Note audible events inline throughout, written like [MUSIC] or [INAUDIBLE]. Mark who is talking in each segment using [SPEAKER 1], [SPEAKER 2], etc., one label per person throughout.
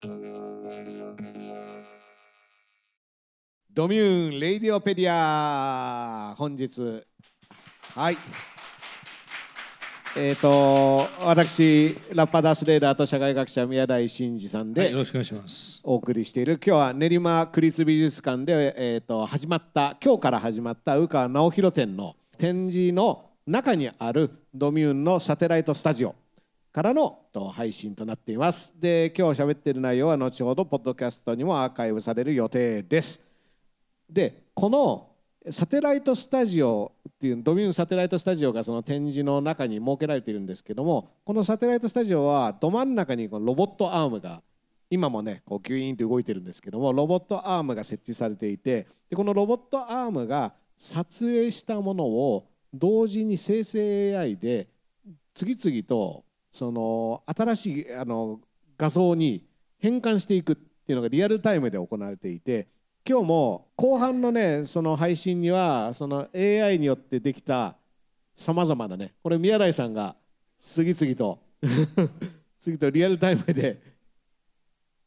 [SPEAKER 1] ドミューンレイディオペディア。本日。はい。えっ、と私ラッパーダースレーダーと社会学者宮台真司さん
[SPEAKER 2] はい、
[SPEAKER 1] で
[SPEAKER 2] よろしくお願いします。
[SPEAKER 1] お送りしている。今日は練馬区立美術館で、えー、と始まった今日から始まった宇川直弘展の展示の中にあるドミューンのサテライトスタジオからのと配信となっています。で今日喋っている内容は後ほどポッドキャストにもアーカイブされる予定です。でこのサテライトスタジオっていうドミューンサテライトスタジオがその展示の中に設けられているんですけどもこのサテライトスタジオはど真ん中にこのロボットアームが今もねこうギュイーンと動いてるんですけどもロボットアームが設置されていてでこのロボットアームが撮影したものを同時に生成 AI で次々とその新しいあの画像に変換していくっていうのがリアルタイムで行われていて今日も後半のねその配信にはその AI によってできたさまざまなねこれ宮台さんが次々と [LAUGHS] 次々とリアルタイムで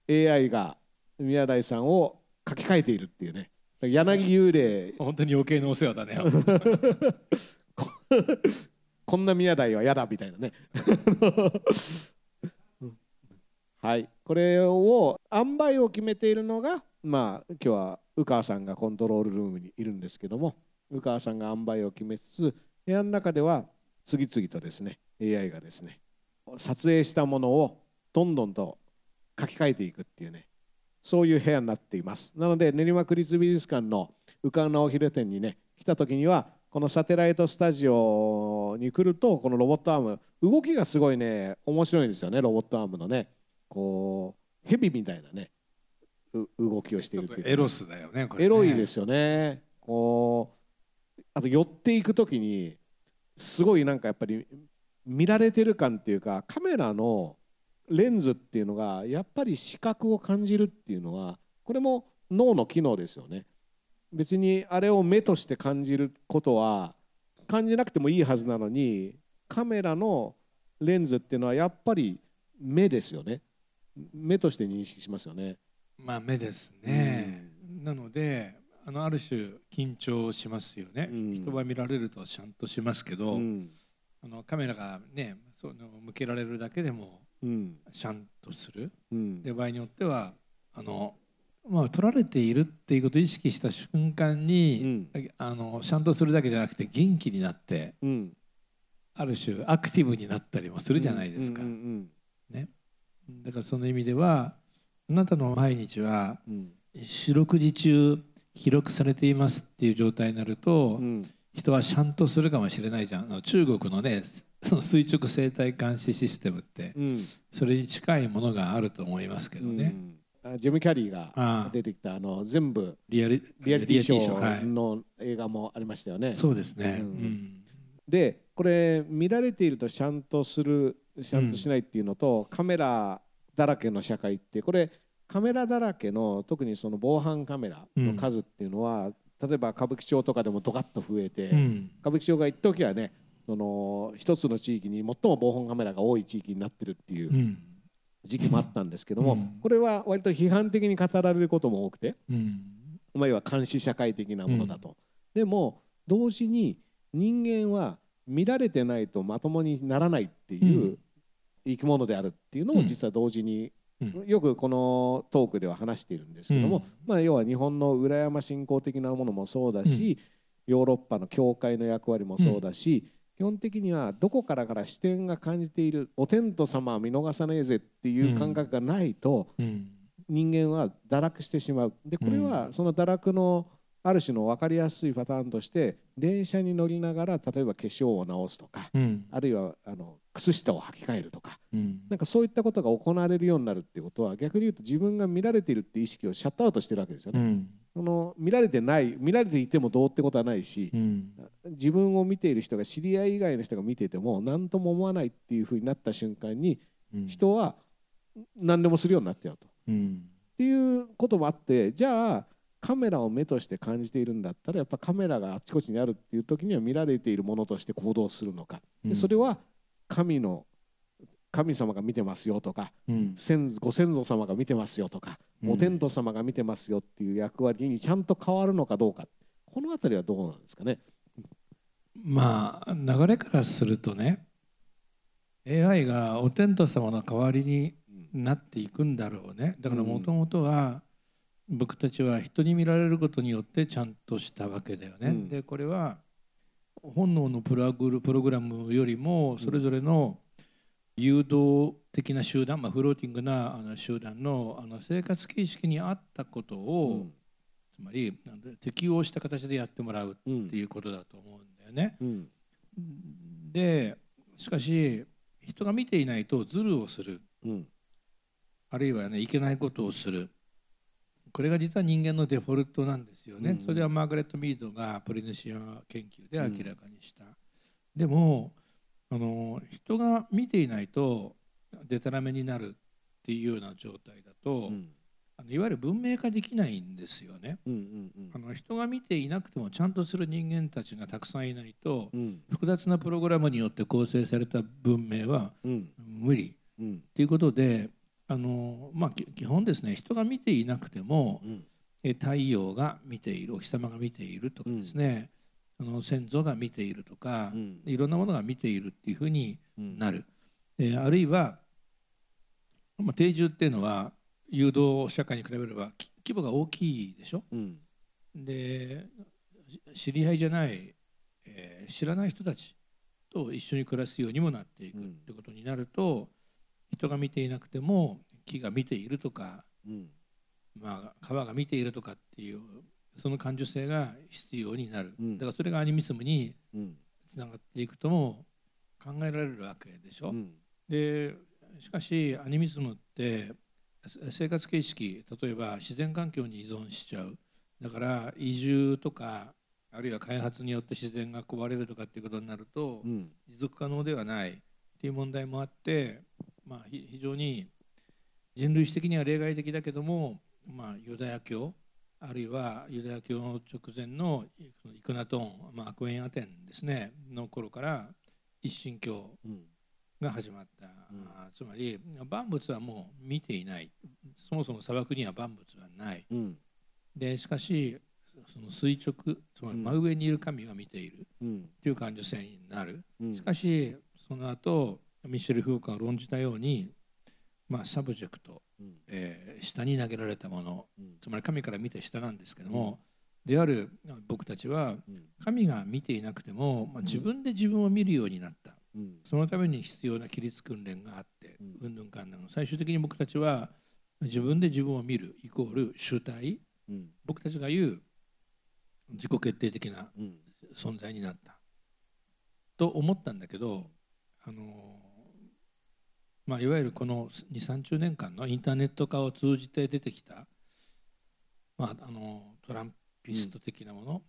[SPEAKER 1] AI が宮台さんを書き換えているっていうね柳幽霊
[SPEAKER 2] 本当に余計なお世話だね。[LAUGHS]
[SPEAKER 1] こんな宮台は嫌だみたいなね。[LAUGHS] はい。これを塩梅を決めているのがまあ今日は宇川さんがコントロールルームにいるんですけども宇川さんが塩梅を決めつつ部屋の中では次々とですね AI がですね撮影したものをどんどんと書き換えていくっていうねそういう部屋になっています。なので練馬区立美術館の宇川直弘展にね来た時にはこのサテライトスタジオに来るとこのロボットアーム動きがすごいね面白いんですよねロボットアームのねこうヘビみたいなねう動きをしているっていうか
[SPEAKER 2] エロスだよね。これね
[SPEAKER 1] エロいですよね。こうあと寄っていく時にすごいなんかやっぱり見られてる感っていうかカメラのレンズっていうのがやっぱり視覚を感じるっていうのはこれも脳の機能ですよね。別にあれを目として感じることは感じなくてもいいはずなのにカメラのレンズっていうのはやっぱり目ですよね。目として認識しますよね。
[SPEAKER 2] まあ目ですね。なので、あのある種緊張しますよね。
[SPEAKER 1] うん
[SPEAKER 2] 人は見られるとちゃんとしますけど、
[SPEAKER 1] うん
[SPEAKER 2] あのカメラがね、その向けられるだけでも
[SPEAKER 1] うん
[SPEAKER 2] ちゃんとする。
[SPEAKER 1] うん
[SPEAKER 2] で場合によってはあの。まあ、撮られているっていうことを意識した瞬間に、あのちゃんとするだけじゃなくて元気になって
[SPEAKER 1] うん。
[SPEAKER 2] ある種アクティブになったりもするじゃないですか。
[SPEAKER 1] うんうん
[SPEAKER 2] だからその意味ではあなたの毎日は
[SPEAKER 1] うん
[SPEAKER 2] 四六時中記録されていますっていう状態になると、
[SPEAKER 1] うん
[SPEAKER 2] 人はシャンとするかもしれないじゃん。中国のねその垂直生態監視システムって
[SPEAKER 1] うん。
[SPEAKER 2] それに近いものがあると思いますけどね、
[SPEAKER 1] うんあジム・キャリーが出てきたあの全部
[SPEAKER 2] リアリ
[SPEAKER 1] リアリティショー。
[SPEAKER 2] はい、
[SPEAKER 1] の映画もありましたよね。
[SPEAKER 2] そうですね、
[SPEAKER 1] う
[SPEAKER 2] うん。ん
[SPEAKER 1] でこれ見られているとちゃんとするちゃんとしないっていうのと、カメラだらけの社会ってこれカメラだらけの特にその防犯カメラの数っていうのは、例えば歌舞伎町とかでもドカッと増えて、
[SPEAKER 2] うん。
[SPEAKER 1] 歌舞伎町が一時はねその一つの地域に最も防犯カメラが多い地域になってるっていう
[SPEAKER 2] うん
[SPEAKER 1] 時期もあったんですけども、
[SPEAKER 2] うん。
[SPEAKER 1] これは割と批判的に語られることも多くて、
[SPEAKER 2] うん。
[SPEAKER 1] まあ、要は監視社会的なものだと。でも同時に人間は見られてないとまともにならないっていううん。生き物であるっていうのも
[SPEAKER 2] うん。
[SPEAKER 1] 実は同時に
[SPEAKER 2] うん。
[SPEAKER 1] よくこのトークでは話しているんですけども、
[SPEAKER 2] うん。
[SPEAKER 1] まあ、要は日本の裏山信仰的なものもそうだし、ヨーロッパの教会の役割もそうだし、基本的にはどこかから視点が感じているお天道様は見逃さねえぜっていう感覚がないと、
[SPEAKER 2] うん。
[SPEAKER 1] 人間は堕落してしまう。でこれはその堕落のある種の分かりやすいパターンとして電車に乗りながら例えば化粧を直すとか
[SPEAKER 2] うん。
[SPEAKER 1] あるいはあの靴下を履き替えるとか
[SPEAKER 2] うん。
[SPEAKER 1] なんかそういったことが行われるようになるっていうことは逆に言うと自分が見られているって意識をシャットアウトしてるわけですよね。
[SPEAKER 2] うん
[SPEAKER 1] その見られてない見られていてもどうってことはないし
[SPEAKER 2] うん。
[SPEAKER 1] 自分を見ている人が知り合い以外の人が見ていても何とも思わないっていうふうになった瞬間に
[SPEAKER 2] うん。
[SPEAKER 1] 人は何でもするようになっちゃうと。
[SPEAKER 2] うん。
[SPEAKER 1] っていうこともあってじゃあカメラを目として感じているんだったらやっぱカメラがあちこちにあるっていう時には見られているものとして行動するのか。でそれは神の神様が見てますよとか、
[SPEAKER 2] うん。
[SPEAKER 1] 先ご先祖様が見てますよとか、
[SPEAKER 2] うん
[SPEAKER 1] お天道様が見てますよっていう役割にちゃんと変わるのかどうか。この辺りはどうなんですかね？
[SPEAKER 2] まあ流れからするとね AI がお天道様の代わりになっていくんだろうね。だからもともとは僕たちは人に見られることによってちゃんとしたわけだよね。
[SPEAKER 1] うん。
[SPEAKER 2] でこれは本能のプログプログラムよりもそれぞれの誘導的な集団、まあ、フローティングなあの集団のあの生活形式に合ったことを、つまり適応した形でやってもらう
[SPEAKER 1] うん
[SPEAKER 2] っていうことだと思うんだよね。
[SPEAKER 1] うん。
[SPEAKER 2] でしかし人が見ていないとズルをする。
[SPEAKER 1] うん。
[SPEAKER 2] あるいはねいけないことをする。これが実は人間のデフォルトなんですよね、
[SPEAKER 1] うん。
[SPEAKER 2] それはマーガレット・ミードがポリネシア研究で明らかにした、でもあの人が見ていないとデタラメになるっていうような状態だと、
[SPEAKER 1] うん。
[SPEAKER 2] あのいわゆる文明化できないんですよね。
[SPEAKER 1] うんうん
[SPEAKER 2] あの人が見ていなくてもちゃんとする人間たちがたくさんいないと
[SPEAKER 1] うん。
[SPEAKER 2] 複雑なプログラムによって構成された文明は
[SPEAKER 1] うん。
[SPEAKER 2] 無理。
[SPEAKER 1] うん。
[SPEAKER 2] ということであの、まあ、き基本ですね。人が見ていなくても
[SPEAKER 1] うん。
[SPEAKER 2] え太陽が見ているお日様が見ているとかですね、あの先祖が見ているとか、
[SPEAKER 1] うん。
[SPEAKER 2] いろんなものが見ているっていうふうに
[SPEAKER 1] うん。
[SPEAKER 2] なる、えーあるいは、まあ、定住っていうのは誘導社会に比べればき規模が大きいでしょ？
[SPEAKER 1] うん。
[SPEAKER 2] でし知り合いじゃない、えー知らない人たちと一緒に暮らすようにもなっていく
[SPEAKER 1] うん。
[SPEAKER 2] ってことになると、人が見ていなくても木が見ているとか、
[SPEAKER 1] うん。
[SPEAKER 2] まあ、川が見ているとかっていうその感受性が必要になる、
[SPEAKER 1] うん。
[SPEAKER 2] だからそれがアニミズムに
[SPEAKER 1] うん。
[SPEAKER 2] つながっていくとも考えられるわけでしょ。
[SPEAKER 1] うん。
[SPEAKER 2] でしかしアニミズムってせ生活形式例えば自然環境に依存しちゃう。だから移住とかあるいは開発によって自然が壊れるとかっていうことになると
[SPEAKER 1] うん。
[SPEAKER 2] 持続可能ではない。っていう問題もあって、まあ、ひ非常に人類史的には例外的だけども、まあ、ユダヤ教あるいはユダヤ教の直前のイクナトーン、まあ、アクエンアテンですねの頃から一神教
[SPEAKER 1] うん。
[SPEAKER 2] が始まった、
[SPEAKER 1] うん。
[SPEAKER 2] つまり万物はもう見ていない。そもそも砂漠には万物はない。
[SPEAKER 1] うん。
[SPEAKER 2] でしかしその垂直つまり
[SPEAKER 1] うん。
[SPEAKER 2] 真上にいる神が見ている。
[SPEAKER 1] うん。
[SPEAKER 2] という感受性になる。
[SPEAKER 1] うん。
[SPEAKER 2] しかしその後ミシェル・フーコーが論じたように、まあ、 subject、
[SPEAKER 1] うん
[SPEAKER 2] えー下に投げられたもの。
[SPEAKER 1] うん。
[SPEAKER 2] つまり神から見て下なんですけども、である僕たちは
[SPEAKER 1] うん。
[SPEAKER 2] 神が見ていなくても、まあ、自分で自分を見るようになった。
[SPEAKER 1] うん。
[SPEAKER 2] そのために必要な規律訓練があって
[SPEAKER 1] うん。
[SPEAKER 2] うんぬんかんぬん最終的に僕たちは自分で自分を見るイコール主体。
[SPEAKER 1] うん。
[SPEAKER 2] 僕たちが言う自己決定的な
[SPEAKER 1] うん。
[SPEAKER 2] 存在になった。と思ったんだけどあのまあいわゆるこの2 3 0年間のインターネット化を通じて出てきた、まあ、あのトランピスト的なもの、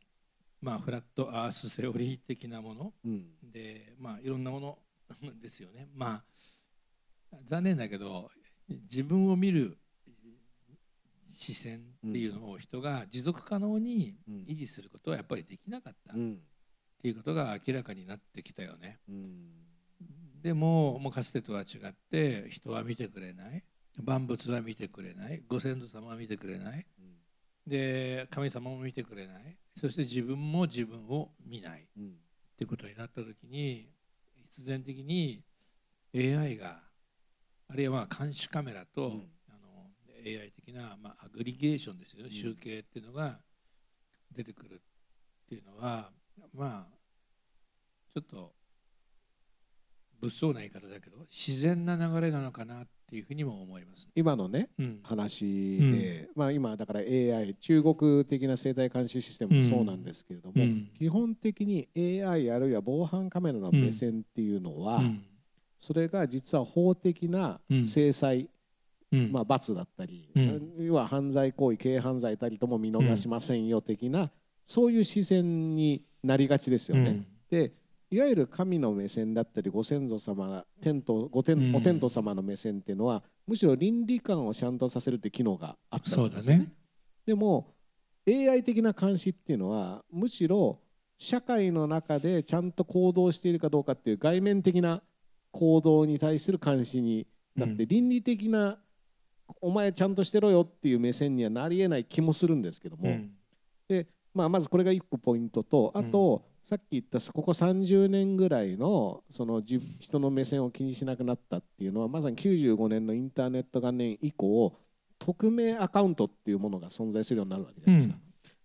[SPEAKER 2] まあ、フラットアースセオリー的なもの
[SPEAKER 1] うん。
[SPEAKER 2] でまあいろんなもの [LAUGHS] ですよね。まあ残念だけど自分を見る視線っていうのを人が持続可能に
[SPEAKER 1] うん。
[SPEAKER 2] 維持することはやっぱりできなかったっ
[SPEAKER 1] うん。
[SPEAKER 2] ていうことが明らかになってきたよね。
[SPEAKER 1] うん
[SPEAKER 2] でももうかつてとは違って人は見てくれない。万物は見てくれない。ご先祖様は見てくれない。で神様も見てくれない。そして自分も自分を見ない。
[SPEAKER 1] うん。
[SPEAKER 2] っていうことになった時に必然的に AI があるいはまあ監視カメラと、
[SPEAKER 1] うん。
[SPEAKER 2] あの AI 的な、まあ、アグリゲーションですよね。
[SPEAKER 1] うん。
[SPEAKER 2] 集計っていうのが出てくるっていうのはまあちょっと物騒な言い方だけど自然な流れなのかなっていうふうにも思います。
[SPEAKER 1] 今のね
[SPEAKER 2] うん。
[SPEAKER 1] 話で、まあ今だから AI 中国的な生態監視システムもそうなんですけれども、
[SPEAKER 2] うん。
[SPEAKER 1] 基本的に AI あるいは防犯カメラの目線っていうのは、
[SPEAKER 2] うん。
[SPEAKER 1] それが実は法的な制裁、
[SPEAKER 2] うん。
[SPEAKER 1] まあ、罰だったり、
[SPEAKER 2] うん。
[SPEAKER 1] 要は犯罪行為軽犯罪たりとも見逃しませんよ的な、そういう視線になりがちですよね。
[SPEAKER 2] うん。
[SPEAKER 1] でいわゆる神の目線だったりご先祖様天とご天、
[SPEAKER 2] うん。
[SPEAKER 1] お天道様の目線っていうのはむしろ倫理観をちゃんとさせるって機能があった
[SPEAKER 2] そうだ
[SPEAKER 1] んですよね。
[SPEAKER 2] ね。
[SPEAKER 1] でも AI 的な監視っていうのはむしろ社会の中でちゃんと行動しているかどうかっていう外面的な行動に対する監視にだって倫理的な、お前ちゃんとしてろよっていう目線にはなりえない気もするんですけども、
[SPEAKER 2] うん。
[SPEAKER 1] で、まあ、まずこれが一個ポイントとあと、さっき言ったここ30年ぐらいのそのじ人の目線を気にしなくなったっていうのはまさに95年のインターネット元年以降匿名アカウントっていうものが存在するようになるわけじゃないですか。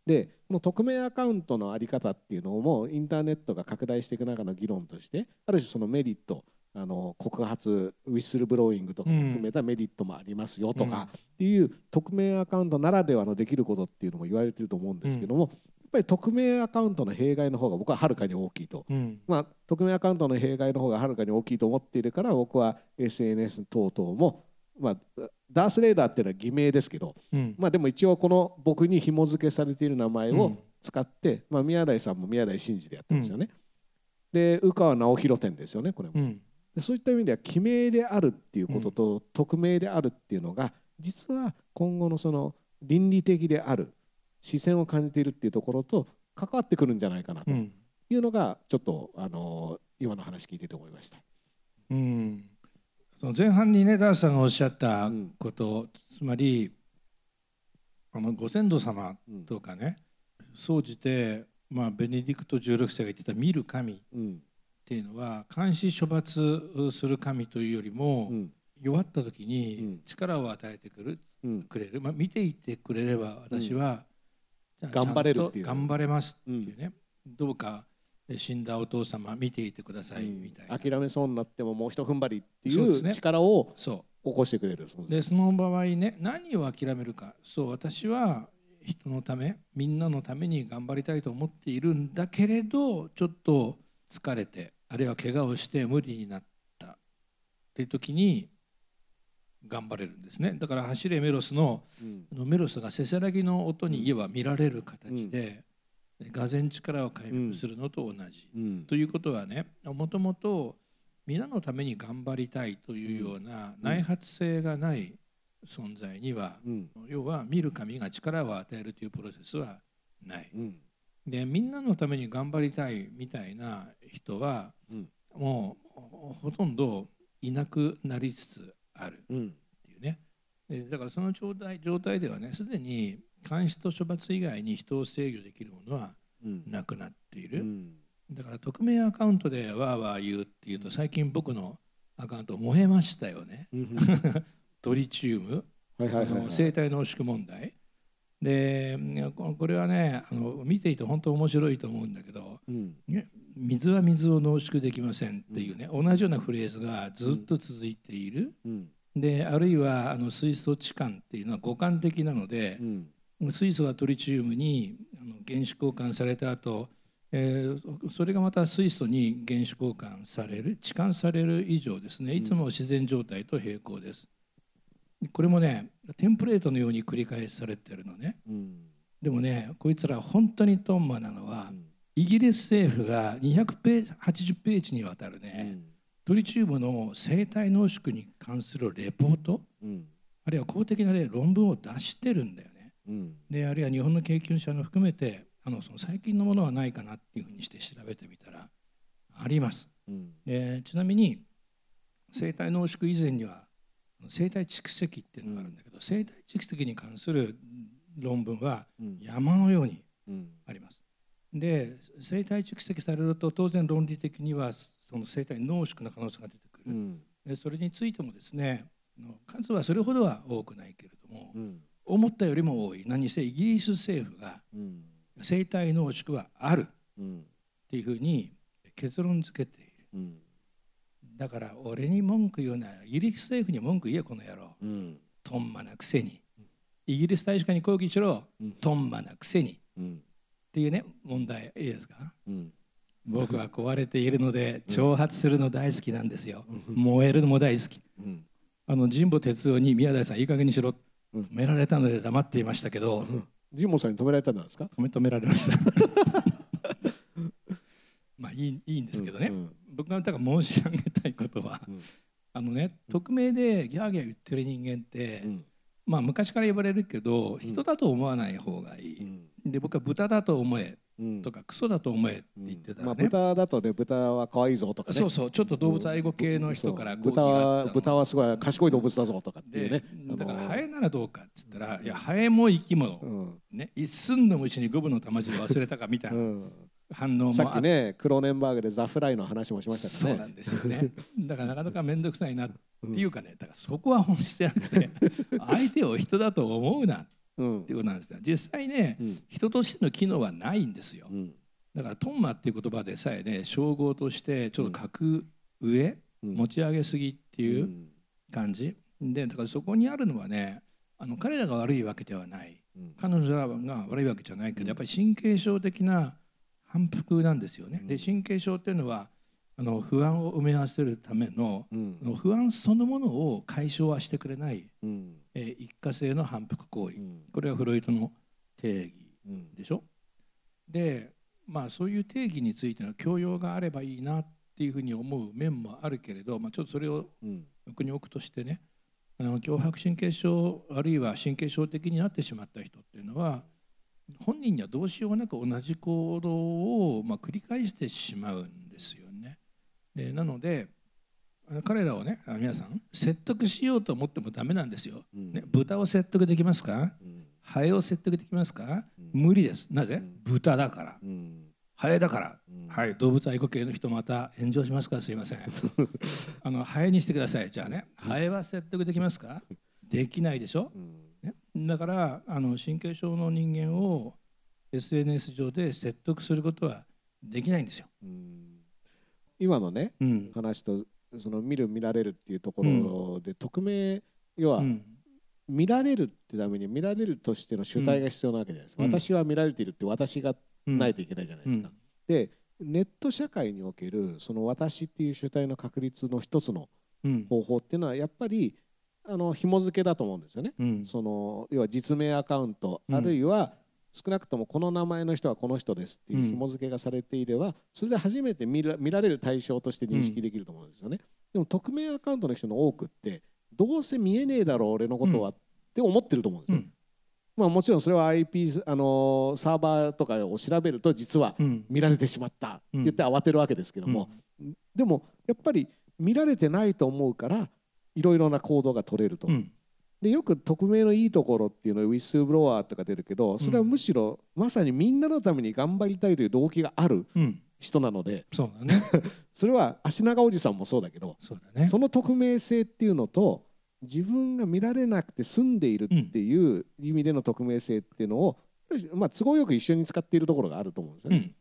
[SPEAKER 1] でもう匿名アカウントの在り方っていうのもインターネットが拡大していく中の議論としてある種そのメリットあの告発ウィッスルブローイングとかも含めたメリットもありますよとかっていう匿名アカウントならではのできることっていうのも言われてると思うんですけども、ぱり匿名アカウントの弊害の方が僕ははるかに大きいと。
[SPEAKER 2] うん
[SPEAKER 1] まあ、匿名アカウントの弊害の方がはるかに大きいと思っているから僕は SNS 等々も、まあ、ダースレーダーっていうのは偽名ですけど、
[SPEAKER 2] うん
[SPEAKER 1] まあ、でも一応この僕に紐付けされている名前を
[SPEAKER 2] うん
[SPEAKER 1] 使って、まあ、宮台さんも宮台真司でやってますよね。で宇川直弘店ですよねこれも。
[SPEAKER 2] うん
[SPEAKER 1] でそういった意味では記名であるっていうことと、匿名であるっていうのが実は今後のその倫理的である視線を感じているっていうところと関わってくるんじゃないかなと
[SPEAKER 2] うん。
[SPEAKER 1] いうのがちょっとあの今の話聞いてて思いました。
[SPEAKER 2] うん。その前半にねダースさんがおっしゃった
[SPEAKER 1] うん。
[SPEAKER 2] こと、つまりあのご先祖様
[SPEAKER 1] うん
[SPEAKER 2] とかね総じて、まあ、ベネディクト16世が言ってた見る神っ
[SPEAKER 1] うん。
[SPEAKER 2] ていうのは監視処罰する神というよりも、
[SPEAKER 1] うん。
[SPEAKER 2] 弱った時
[SPEAKER 1] う
[SPEAKER 2] に
[SPEAKER 1] ん。
[SPEAKER 2] 力を与えてくる
[SPEAKER 1] うん。
[SPEAKER 2] くれる、まあ、見ていてくれれば私は、
[SPEAKER 1] 頑張れるっていう。
[SPEAKER 2] 頑張れます
[SPEAKER 1] う
[SPEAKER 2] っていうん。ね、どうかえ死んだお父様見ていてくださいみたいな、
[SPEAKER 1] 諦めそうになってももう一踏ん張りっていう力を
[SPEAKER 2] そう。
[SPEAKER 1] 起こしてくれる。存在
[SPEAKER 2] でその場合ね何を諦めるか。そう私は人のためみんなのために頑張りたいと思っているんだけれどちょっと疲れてあるいは怪我をして無理になった。っていう時に頑張れるんですね。だから走れメロスの
[SPEAKER 1] うん。
[SPEAKER 2] メロスがせせらぎの音に言えば見られる形で、がぜ力を回復するのと同じ。
[SPEAKER 1] うん。
[SPEAKER 2] ということはねもともと皆のために頑張りたいというような内発性がない存在には、
[SPEAKER 1] うん。
[SPEAKER 2] 要は見る神が力を与えるというプロセスはない。
[SPEAKER 1] うん。
[SPEAKER 2] でみんなのために頑張りたいみたいな人は
[SPEAKER 1] うん。
[SPEAKER 2] もうほとんどいなくなりつつある
[SPEAKER 1] うん
[SPEAKER 2] っていうね。でだからその状態状態ではねすでに監視と処罰以外に人を制御できるものは
[SPEAKER 1] うん
[SPEAKER 2] なくなっていうる。
[SPEAKER 1] ん
[SPEAKER 2] だから匿名アカウントでわーわー言うっていうと最近僕のアカウント燃えましたよね。
[SPEAKER 1] うん [LAUGHS]
[SPEAKER 2] トリチウム、
[SPEAKER 1] はいはいはいはい
[SPEAKER 2] あの生体濃縮問題。でここれはねあの見ていて本当面白いと思うんだけど
[SPEAKER 1] うん
[SPEAKER 2] 水は水を濃縮できませんっていうね、同じようなフレーズがずっと続いている。
[SPEAKER 1] うん
[SPEAKER 2] であるいはあの水素置換っていうのは互換的なので
[SPEAKER 1] う、ん
[SPEAKER 2] 水素がトリチウムにあの原子交換された後、えーそれがまた水素に原子交換される置換される以上ですねいつも自然状態と並行です。これもねテンプレートのように繰り返されてるのね。
[SPEAKER 1] うん。
[SPEAKER 2] でもねこいつら本当にトンマなのは
[SPEAKER 1] うん。
[SPEAKER 2] イギリス政府が200ページ80ページにわたるね、トリチウムの生体濃縮に関するレポート
[SPEAKER 1] うん。
[SPEAKER 2] あるいは公的な、ね、論文を出してるんだよね。
[SPEAKER 1] うん。
[SPEAKER 2] であるいは日本の研究者の含めてあのその最近のものはないかなっていうふうにして調べてみたらあります。
[SPEAKER 1] うん。
[SPEAKER 2] でちなみに生体濃縮以前には生体蓄積っていうのがあるんだけど、生体蓄積に関する論文は
[SPEAKER 1] うん。
[SPEAKER 2] 山のように
[SPEAKER 1] うん
[SPEAKER 2] あります。で生体蓄積されると当然論理的にはその生体濃縮の可能性が出てくる。
[SPEAKER 1] うん。
[SPEAKER 2] でそれについてもですね数はそれほどは多くないけれども、
[SPEAKER 1] うん。
[SPEAKER 2] 思ったよりも多い。何せイギリス政府が
[SPEAKER 1] うん。
[SPEAKER 2] 生体濃縮はある
[SPEAKER 1] うん。
[SPEAKER 2] っていうふうに結論付けている。
[SPEAKER 1] うん
[SPEAKER 2] だから俺に文句言うなイギリス政府に文句言えこの野郎。
[SPEAKER 1] うん。
[SPEAKER 2] トンマなくせに。イギリス大使館に抗議しろ。
[SPEAKER 1] うん。
[SPEAKER 2] トンマなくせに。っ
[SPEAKER 1] うん。
[SPEAKER 2] ていうね問題いいですか？
[SPEAKER 1] うん。
[SPEAKER 2] 僕は壊れているので挑発するの大好きなんですよ。
[SPEAKER 1] うん。
[SPEAKER 2] 燃えるのも大好き。
[SPEAKER 1] うん。
[SPEAKER 2] あの神保哲夫に宮台さんいい加減にしろ。
[SPEAKER 1] うん。
[SPEAKER 2] 止められたので黙っていましたけど
[SPEAKER 1] ジモンさんに止められたんですか？
[SPEAKER 2] 止 [LAUGHS] め止められました。[LAUGHS] まあいいいいんですけどね、
[SPEAKER 1] うん
[SPEAKER 2] 僕がだから申し上げたいことは、
[SPEAKER 1] うん。
[SPEAKER 2] あのね匿名でギャーギャー言ってる人間って、
[SPEAKER 1] うん。
[SPEAKER 2] まあ昔から言われるけど人だと思わない方がいい、
[SPEAKER 1] うん。
[SPEAKER 2] で僕は豚だと思え
[SPEAKER 1] うん。
[SPEAKER 2] とかクソだと思えって言ってた
[SPEAKER 1] まあ、豚だとね豚は可愛いぞとかね。
[SPEAKER 2] そうそうちょっと動物愛護系の人から
[SPEAKER 1] 豚は豚はすごい賢い動物だぞとかっていう
[SPEAKER 2] で
[SPEAKER 1] ね [LAUGHS]
[SPEAKER 2] だからハエならどうかって言ったら、いやハエも生き物、
[SPEAKER 1] うん。
[SPEAKER 2] ね、一寸のうちに五分の玉汁忘れたかみたいうなん反応
[SPEAKER 1] さ
[SPEAKER 2] もあっ
[SPEAKER 1] っきねクローネンバーグでザ・フライの話もしました
[SPEAKER 2] そうな
[SPEAKER 1] けどね
[SPEAKER 2] んですよね。[LAUGHS] だからなかなか面倒くさいなっていうかね、だからそこは本質じゃなくて、相手を人だと思うなっ
[SPEAKER 1] うん
[SPEAKER 2] ていうことなんですよ。実際ね、
[SPEAKER 1] うん
[SPEAKER 2] 人としての機能はないんですよ
[SPEAKER 1] う。ん
[SPEAKER 2] だからトンマっていう言葉でさえね、称号としてちょっと格上、
[SPEAKER 1] うん
[SPEAKER 2] 持ち上げすぎっていううん感じ。で、だからそこにあるのはね、あの彼らが悪いわけではない。
[SPEAKER 1] うん
[SPEAKER 2] 彼女らが悪いわけじゃないけど、やっぱり神経症的な反復なんですよね。で、神経症っていうのはあの不安を埋め合わせるための
[SPEAKER 1] うん。
[SPEAKER 2] 不安そのものを解消はしてくれない、
[SPEAKER 1] うん。
[SPEAKER 2] えー一過性の反復行為。
[SPEAKER 1] うん。
[SPEAKER 2] これがフロイトの定義
[SPEAKER 1] うん。
[SPEAKER 2] でしょ？でまあそういう定義についての教養があればいいなっていうふうに思う面もあるけれど、まあ、ちょっとそれを
[SPEAKER 1] うん。
[SPEAKER 2] 横に置くとしてねあの強迫神経症あるいは神経症的になってしまった人っていうのは本人にはどうしようもなく同じ行動をまあ繰り返してしまうんですよね。でなので彼らをねあ皆さん説得しようと思ってもダメなんですよ。
[SPEAKER 1] うん。
[SPEAKER 2] ね、豚を説得できますか？
[SPEAKER 1] うん。
[SPEAKER 2] ハエを説得できますか？
[SPEAKER 1] うん。
[SPEAKER 2] 無理です。なぜ？
[SPEAKER 1] うん。
[SPEAKER 2] 豚だから。
[SPEAKER 1] うん。
[SPEAKER 2] ハエだから。
[SPEAKER 1] うん。
[SPEAKER 2] はい、動物愛護系の人また炎上しますか？すいません。[LAUGHS] あのハエにしてください。じゃあね、ハエは説得できますか？できないでしょ、
[SPEAKER 1] うん。
[SPEAKER 2] ね、だからあの神経症の人間を SNS 上で説得することはできないんですよ。
[SPEAKER 1] うん。今のね
[SPEAKER 2] うん。
[SPEAKER 1] 話とその見る見られるっていうところで匿名要は
[SPEAKER 2] うん。
[SPEAKER 1] 見られるってために見られるとしての主体が必要なわけじゃないですか、
[SPEAKER 2] うん。
[SPEAKER 1] 私は見られているって私が
[SPEAKER 2] うん
[SPEAKER 1] ないといけないじゃないですか、でネット社会におけるその私っていう主体の確立の一つの
[SPEAKER 2] うん。
[SPEAKER 1] 方法っていうのはやっぱりあの紐付けだと思うんですよね、
[SPEAKER 2] うん。
[SPEAKER 1] その要は実名アカウント、
[SPEAKER 2] うん。
[SPEAKER 1] あるいは少なくともこの名前の人はこの人ですっていう
[SPEAKER 2] うん。
[SPEAKER 1] 紐付けがされていれば、それで初めて見ら見られる対象として認識できると思うんですよね、でも匿名アカウントの人の多くってどうせ見えねえだろう俺のことは、って思ってると思うんですよ、
[SPEAKER 2] うん。
[SPEAKER 1] まあ、もちろんそれは IP あのサーバーとかを調べると実は
[SPEAKER 2] うん。
[SPEAKER 1] 見られてしまったって言って慌てるわけですけども、
[SPEAKER 2] うん。
[SPEAKER 1] でもやっぱり見られてないと思うからいろいろな行動が取れると、
[SPEAKER 2] うん。
[SPEAKER 1] でよく匿名のいいところっていうのはウィスブロワーとか出るけどそれはむしろまさにみんなのために頑張りたいという動機がある
[SPEAKER 2] うん。
[SPEAKER 1] 人なので。
[SPEAKER 2] そうだね。[LAUGHS]
[SPEAKER 1] それは足長おじさんもそうだけど
[SPEAKER 2] そうだね。
[SPEAKER 1] その匿名性っていうのと自分が見られなくて済んでいるっていう意味での匿名性っていうのを、まあ、都合よく一緒に使っているところがあると思うんですよね。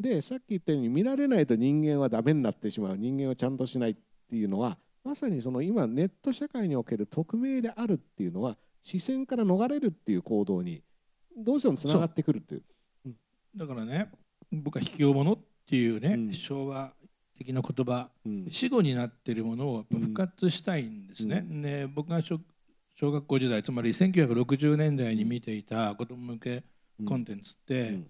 [SPEAKER 2] うん。
[SPEAKER 1] でさっき言ったように見られないと人間はダメになってしまう。人間はちゃんとしないっていうのはまさにその今ネット社会における匿名であるっていうのは視線から逃れるっていう行動にどうしてもつながってくるっていう。
[SPEAKER 2] だからね、僕は卑怯者っていうね、
[SPEAKER 1] うん
[SPEAKER 2] 昭和的な言葉、
[SPEAKER 1] うん
[SPEAKER 2] 死後になっているものを復活したいんですね。
[SPEAKER 1] うん
[SPEAKER 2] で僕が小小学校時代つまり1960年代に見ていた子供向けコンテンツって、
[SPEAKER 1] うん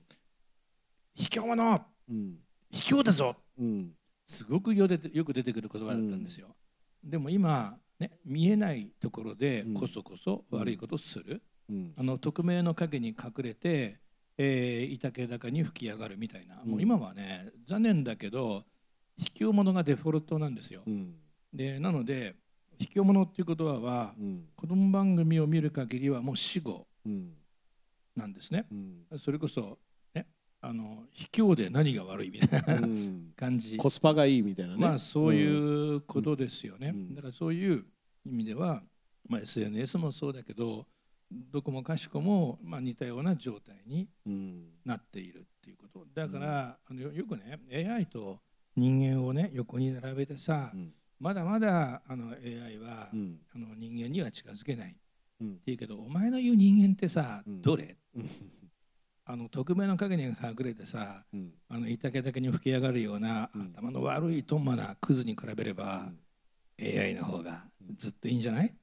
[SPEAKER 2] 卑怯者
[SPEAKER 1] うん
[SPEAKER 2] 卑怯だぞ
[SPEAKER 1] うん
[SPEAKER 2] すごくよく出てくる言葉だったんですよ。でも今、ね、見えないところでこそこそ悪いことをする、
[SPEAKER 1] うん。
[SPEAKER 2] あの匿名の陰に隠れて、えー、いたけだかに吹き上がるみたいな、
[SPEAKER 1] うん。
[SPEAKER 2] もう今はね残念だけど卑怯者がデフォルトなんですよ。
[SPEAKER 1] うん。
[SPEAKER 2] でなので卑怯者っていう言葉は
[SPEAKER 1] うん。
[SPEAKER 2] 子供番組を見る限りはもう死後
[SPEAKER 1] うん。
[SPEAKER 2] なんですね。
[SPEAKER 1] うん。
[SPEAKER 2] それこそ、ね、あの卑怯で何が悪いみたいな
[SPEAKER 1] うん。
[SPEAKER 2] 感じ。
[SPEAKER 1] コスパがいいみたいなね。
[SPEAKER 2] まあそういうことですよね。
[SPEAKER 1] うん。
[SPEAKER 2] だからそういう意味では、まあ、SNS もそうだけどどこもかしこも、まあ、似たような状態に
[SPEAKER 1] うん。
[SPEAKER 2] なっているっていうこと。だから、あのよよくね AI と人間をね横に並べてさ、
[SPEAKER 1] うん。
[SPEAKER 2] まだまだあの AI は、
[SPEAKER 1] うん。
[SPEAKER 2] あの人間には近づけない。って
[SPEAKER 1] うん
[SPEAKER 2] 言うけどお前の言う人間ってさ、
[SPEAKER 1] うん。
[SPEAKER 2] どれ？
[SPEAKER 1] うん
[SPEAKER 2] あの匿名の陰に隠れてさ
[SPEAKER 1] うん。
[SPEAKER 2] あのいたけだけに吹き上がるような、
[SPEAKER 1] うん。
[SPEAKER 2] 頭の悪いトンマなクズに比べれば、AI の方がずっといいんじゃない？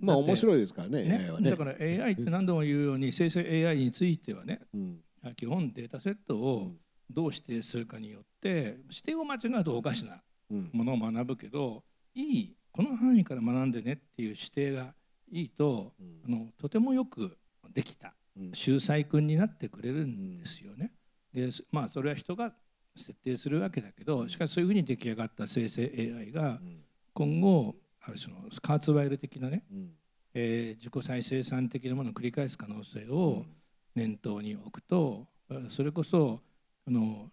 [SPEAKER 1] まあ面
[SPEAKER 2] い
[SPEAKER 1] 白いですからね
[SPEAKER 2] ね？
[SPEAKER 1] ね。
[SPEAKER 2] だから AI って何度も言うように生成 AI についてはね
[SPEAKER 1] うん。
[SPEAKER 2] 基本データセットをどう指定するかによって指定を間違うとおかしな
[SPEAKER 1] うん。
[SPEAKER 2] ものを学ぶけどいいこの範囲から学んでねっていう指定がいいとあのとてもよくできた。
[SPEAKER 1] うん
[SPEAKER 2] 秀才君になってくれるんですよね。でまあそれは人が設定するわけだけどしかしそういうふうに出来上がった生成 AI が今後ある種のカーツワイル的なね、えー、自己再生産的なものを繰り返す可能性を念頭に置くとそれこそあの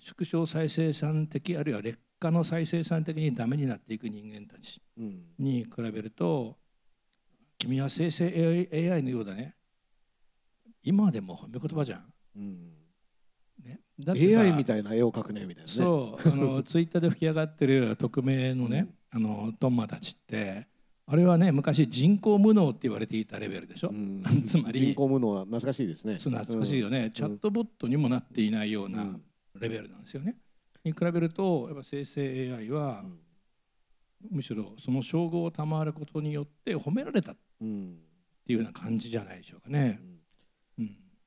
[SPEAKER 2] 縮小再生産的あるいは劣化の再生産的にダメになっていく人間たちに比べると、君は生成 AI のようだね今でも褒め言葉じゃん。うん。
[SPEAKER 1] ね、だって AI みたいな絵を描くねみたいな、ね、
[SPEAKER 2] そうあの [LAUGHS] ツイッターで吹き上がってる匿名のね、うん、あのトンマたちってあれはね昔人工無能って言われていたレベルでしょ、うん、[LAUGHS] つまり
[SPEAKER 1] 人工無能は懐かしいですね。
[SPEAKER 2] 懐かしいよね、うん、チャットボットにもなっていないようなレベルなんですよね、に比べるとやっぱ生成 AI は、むしろその称号を賜ることによって褒められたっていうような感じじゃないでしょうかね。
[SPEAKER 1] うん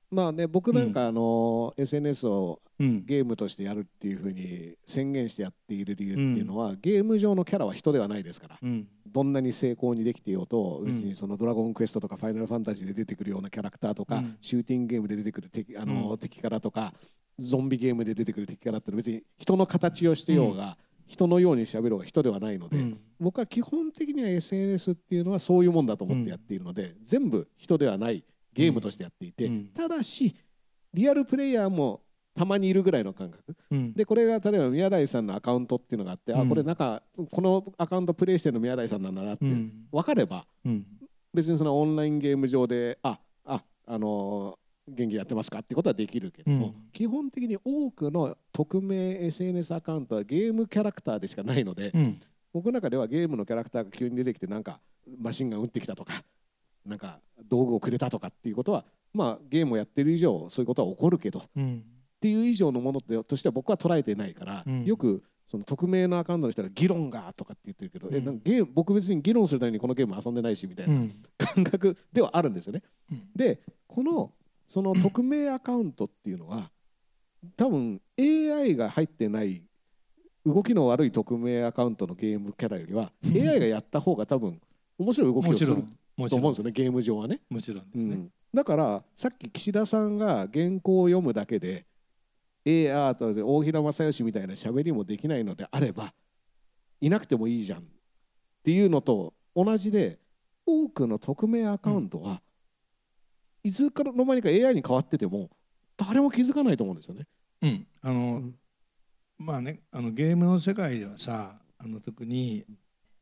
[SPEAKER 1] まあね僕なんかあの、うん、SNS をゲームとしてやるっていうふうに宣言してやっている理由っていうのは、うん、ゲーム上のキャラは人ではないですから、うん、どんなに成功にできていようと別にその「ドラゴンクエスト」とか「ファイナルファンタジー」で出てくるようなキャラクターとか、シューティングゲームで出てくる敵あの、敵キャラとかゾンビゲームで出てくる敵キャラって別に人の形をしてようが、人のようにしゃべろうが人ではないので、僕は基本的には SNS っていうのはそういうもんだと思ってやっているので、全部人ではないゲームとしてやっていて、うん、ただしリアルプレイヤーもたまにいるぐらいの感覚、うん、でこれが例えば宮台さんのアカウントっていうのがあって、うん、あこれなんかこのアカウントプレイしてるの宮台さんなんだなって分かれば、別にそのオンラインゲーム上であああのー、元気やってますかってことはできるけども、基本的に多くの匿名 SNS アカウントはゲームキャラクターでしかないので、僕の中ではゲームのキャラクターが急に出てきてなんかマシンガン撃ってきたとかなんか道具をくれたとかっていうことはまあゲームをやってる以上そういうことは起こるけど、うん、っていう以上のものとしては僕は捉えてないから、うん、よくその匿名のアカウントの人が議論がとかって言ってるけど、うん、えなんかゲーム僕別に議論するためにこのゲーム遊んでないしみたいな感覚ではあるんですよね。でこのその匿名アカウントっていうのは多分 AI が入ってない動きの悪い匿名アカウントのゲームキャラよりは AI がやった方が多分面白い動きをすると思うんですよねゲーム上はね。
[SPEAKER 2] もちろんですね、うん、
[SPEAKER 1] だからさっき岸田さんが原稿を読むだけで A アートで大平正義みたいな喋りもできないのであればいなくてもいいじゃんっていうのと同じで多くの匿名アカウントは、いつからの間にか AI に変わってても誰も気づかないと思うんですよね。
[SPEAKER 2] うん、あの、うん、まあねあのゲームの世界ではさあの特に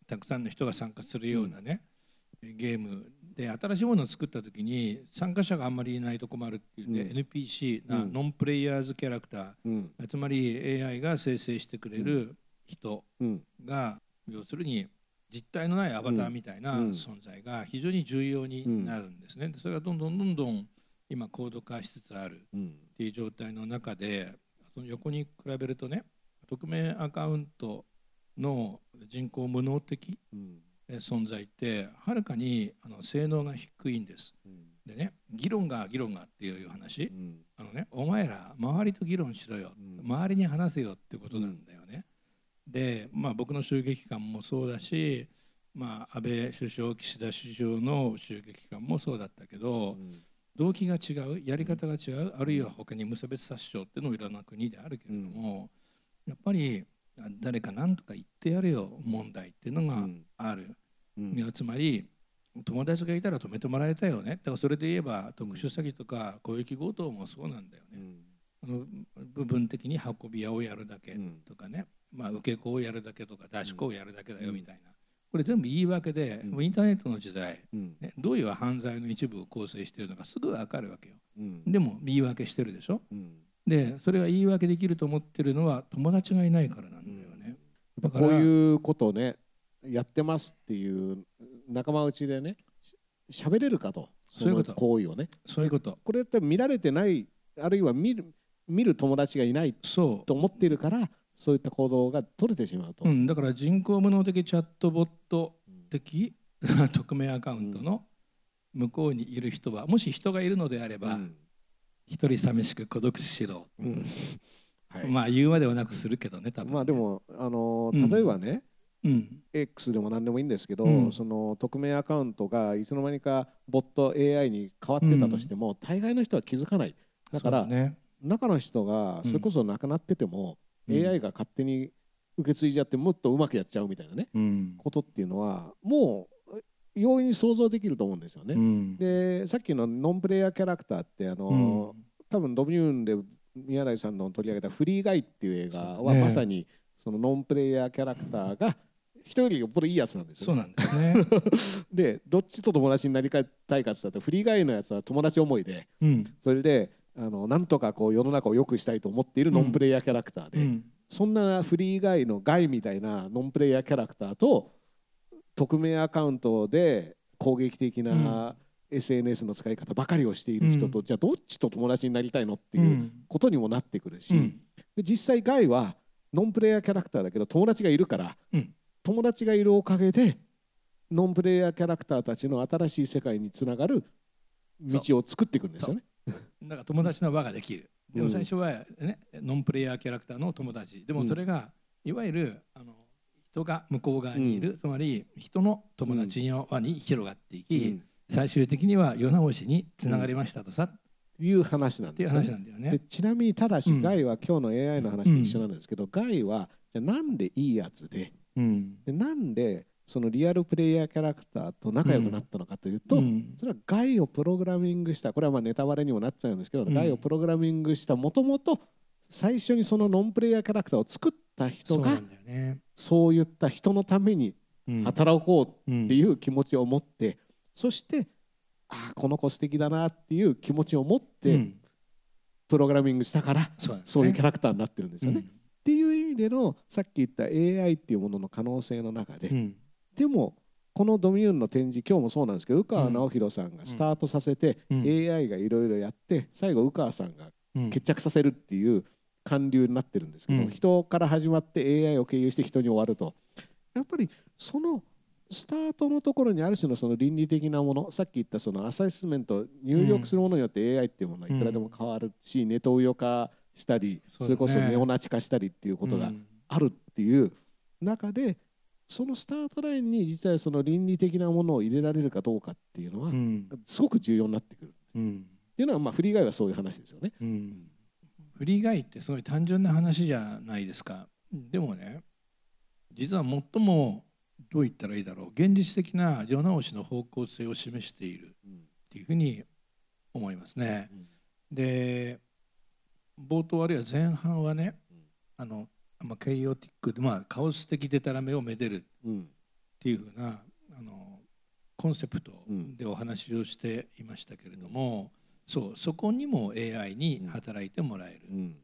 [SPEAKER 2] たくさんの人が参加するようなね、ゲームで新しいものを作った時に参加者があんまりいないと困るっていうんで、うん、NPC な、ノンプレイヤーズキャラクター、うん、つまり AI が生成してくれる人が、要するに実体のないアバターみたいな存在が非常に重要になるんですね。それがどんどんどんどん今高度化しつつあるっていう状態の中でその横に比べるとね匿名アカウントの人口無能的、存在ってはるかにあの性能が低いんです。うん、でね議論が議論がっていう話、うん、あのねお前ら周りと議論しろよ、うん、周りに話せよってことなんだよね。でまあ僕の襲撃感もそうだし、まあ、安倍首相岸田首相の襲撃感もそうだったけど、動機が違うやり方が違うあるいは他に無差別殺傷っていうのもいろんな国であるけれども、やっぱり誰か何とか言ってやれよ問題っていうのがある、うん、つまり友達がいたら止めてもらえたよね。だからそれで言えば特殊詐欺とか攻撃強盗もそうなんだよね、うん、あの部分的に運び屋をやるだけとかね、まあ、受け子をやるだけとか出し子をやるだけだよみたいな。これ全部言い訳で、もうインターネットの時代、ね、どういう犯罪の一部を構成しているのかすぐ分かるわけよ、でも言い訳してるでしょ、でそれが言い訳できると思ってるのは友達がいないからなん
[SPEAKER 1] こういうことをねやってますっていう仲間内でね喋れるかと。
[SPEAKER 2] そういうこと。
[SPEAKER 1] 行為をね。
[SPEAKER 2] そういうこと。
[SPEAKER 1] これって見られてないあるいは見る見る友達がいないと思っているからそういった行動が取れてしまうと、
[SPEAKER 2] うん、だから人工無能的チャットボット的、うん、匿名アカウントの向こうにいる人はもし人がいるのであれば、うん。一人寂しく孤独死しろ、うん。はい、まあ言うまではなくするけどね多分
[SPEAKER 1] まあでもあの例えばね、うん、X でも何でもいいんですけど、うん、その匿名アカウントがいつの間にかボット AI に変わってたとしても、うん、大概の人は気づかない。だから、ね、中の人がそれこそ亡くなってても、
[SPEAKER 3] うん。
[SPEAKER 1] AI が勝手に受け継いじゃってもっとうまくやっちゃうみたいなね
[SPEAKER 3] うん。
[SPEAKER 1] ことっていうのはもう容易に想像できると思うんですよね。
[SPEAKER 3] うん。
[SPEAKER 1] でさっきのノンプレイヤーキャラクターってあの、多分ドミューンで宮台さんの取り上げた「フリーガイ」っていう映画はまさにそのノンプレイヤーキャラクターが人よりよっぽどいいやつなんですよ、
[SPEAKER 2] そうなんですね。[LAUGHS]
[SPEAKER 1] でどっちと友達になりたいかって言ったらフリーガイのやつは友達思いで
[SPEAKER 3] うん。
[SPEAKER 1] それであのなんとかこう世の中を良くしたいと思っているノンプレイヤーキャラクターで、
[SPEAKER 3] うん。
[SPEAKER 1] そんなフリーガイのガイみたいなノンプレイヤーキャラクターと匿名アカウントで攻撃的な SNS の使い方ばかりをしている人と、じゃあどっちと友達になりたいのって
[SPEAKER 3] う
[SPEAKER 1] いうん。ことにもなってくるし、
[SPEAKER 3] うん。
[SPEAKER 1] で実際ガイはノンプレイヤーキャラクターだけど友達がいるから、
[SPEAKER 3] うん。
[SPEAKER 1] 友達がいるおかげでノンプレイヤーキャラクターたちの新しい世界につながる道を作っていくんですよね。
[SPEAKER 2] だから友達の輪ができる。で
[SPEAKER 1] うん。
[SPEAKER 2] も最初は、ね、ノンプレイヤーキャラクターの友達。でもそれが、いわゆるあの人が向こう側にいる、つまり人の友達の輪に広がっていき、
[SPEAKER 1] うん
[SPEAKER 2] 最終的には世直しにつながりましたとさ、っ
[SPEAKER 1] いう話なんですよね
[SPEAKER 2] 話。なんだよ
[SPEAKER 1] で
[SPEAKER 2] ね。
[SPEAKER 1] ちなみにただし、
[SPEAKER 2] うん
[SPEAKER 1] ガイは今日の AI の話と一緒なんですけど、ガイはじゃあなんでいいやつで
[SPEAKER 3] うん
[SPEAKER 1] でなんでそのリアルプレイヤーキャラクターと仲良くなったのかというと、
[SPEAKER 3] うん
[SPEAKER 1] それはガイをプログラミングしたこれはまあネタバレにもなっちゃうんですけど、
[SPEAKER 3] うん
[SPEAKER 1] ガイをプログラミングしたもともと最初にそのノンプレイヤーキャラクターを作った人が
[SPEAKER 2] そうなんだよね。
[SPEAKER 1] そういった人のために
[SPEAKER 3] うん
[SPEAKER 1] 働こう
[SPEAKER 3] うん
[SPEAKER 1] っていう気持ちを持って、そしてああこの子素敵だなっていう気持ちを持って
[SPEAKER 3] うん。
[SPEAKER 1] プログラミングしたから、
[SPEAKER 2] そう
[SPEAKER 1] そういうキャラクターになってるんですよね。
[SPEAKER 3] うん。
[SPEAKER 1] っていう意味でのさっき言った AI っていうものの可能性の中で、
[SPEAKER 3] うん。
[SPEAKER 1] でもこのドミューンの展示今日もそうなんですけど宇川直弘さんがスタートさせて、
[SPEAKER 3] うん。
[SPEAKER 1] AI がいろいろやって最後宇川さんが
[SPEAKER 3] うん。
[SPEAKER 1] 決着させるっていう韓流になってるんですけど、
[SPEAKER 3] うん。
[SPEAKER 1] 人から始まって AI を経由して人に終わると。やっぱりそのスタートのところにある種のその倫理的なものさっき言ったそのアセスメント入力するものによって AI っていうものはいくらでも変わるし、ネトウヨ化したりそ,、れこそネオナチ化したりっていうことが
[SPEAKER 3] うん
[SPEAKER 1] あるっていう中でそのスタートラインに実はその倫理的なものを入れられるかどうかっていうのは
[SPEAKER 3] うん。
[SPEAKER 1] すごく重要になってくる。っ
[SPEAKER 3] うん。
[SPEAKER 1] ていうのはまあフリーガイはそういう話ですよね。
[SPEAKER 3] うん。
[SPEAKER 2] フリーガイってすごい単純な話じゃないですか。でもね、実は最もどう言ったらいいだろう、現実的な世直しの方向性を示しているっていうふうに思いますね。で、冒頭あるいは前半はね、あの、まあ、ケイオティックで、まあ、カオス的デタラメをめでる
[SPEAKER 1] うん。
[SPEAKER 2] っていうふうなあのコンセプト
[SPEAKER 1] うん。
[SPEAKER 2] でお話をしていましたけれども、そうそこにも AI に働いてもらえる
[SPEAKER 1] うん。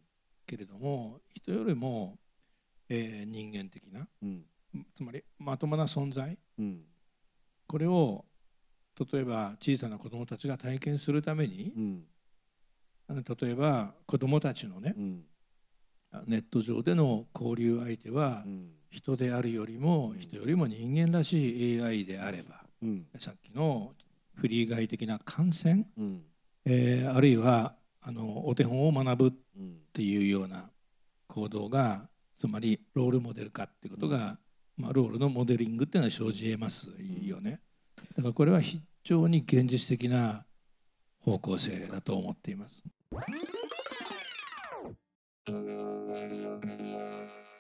[SPEAKER 2] けれども人よりも、えー人間的な
[SPEAKER 1] うん
[SPEAKER 2] つまりまともな存在。
[SPEAKER 1] うん。
[SPEAKER 2] これを例えば小さな子どもたちが体験するために
[SPEAKER 1] うん。
[SPEAKER 2] 例えば子どもたちのね
[SPEAKER 1] うん。
[SPEAKER 2] ネット上での交流相手は
[SPEAKER 1] うん。
[SPEAKER 2] 人であるよりも人よりも人間らしい AI であれば
[SPEAKER 1] うん。
[SPEAKER 2] さっきのフリー外的な感染、
[SPEAKER 1] うん。
[SPEAKER 2] えーあるいはあのお手本を学ぶっ
[SPEAKER 1] うん。
[SPEAKER 2] ていうような行動がつまりロールモデル化っていうことが、まあ、ロールのモデリングっていうのは生じ得ますよね。だからこれは非常に現実的な方向性だと思っています。
[SPEAKER 4] Thank you.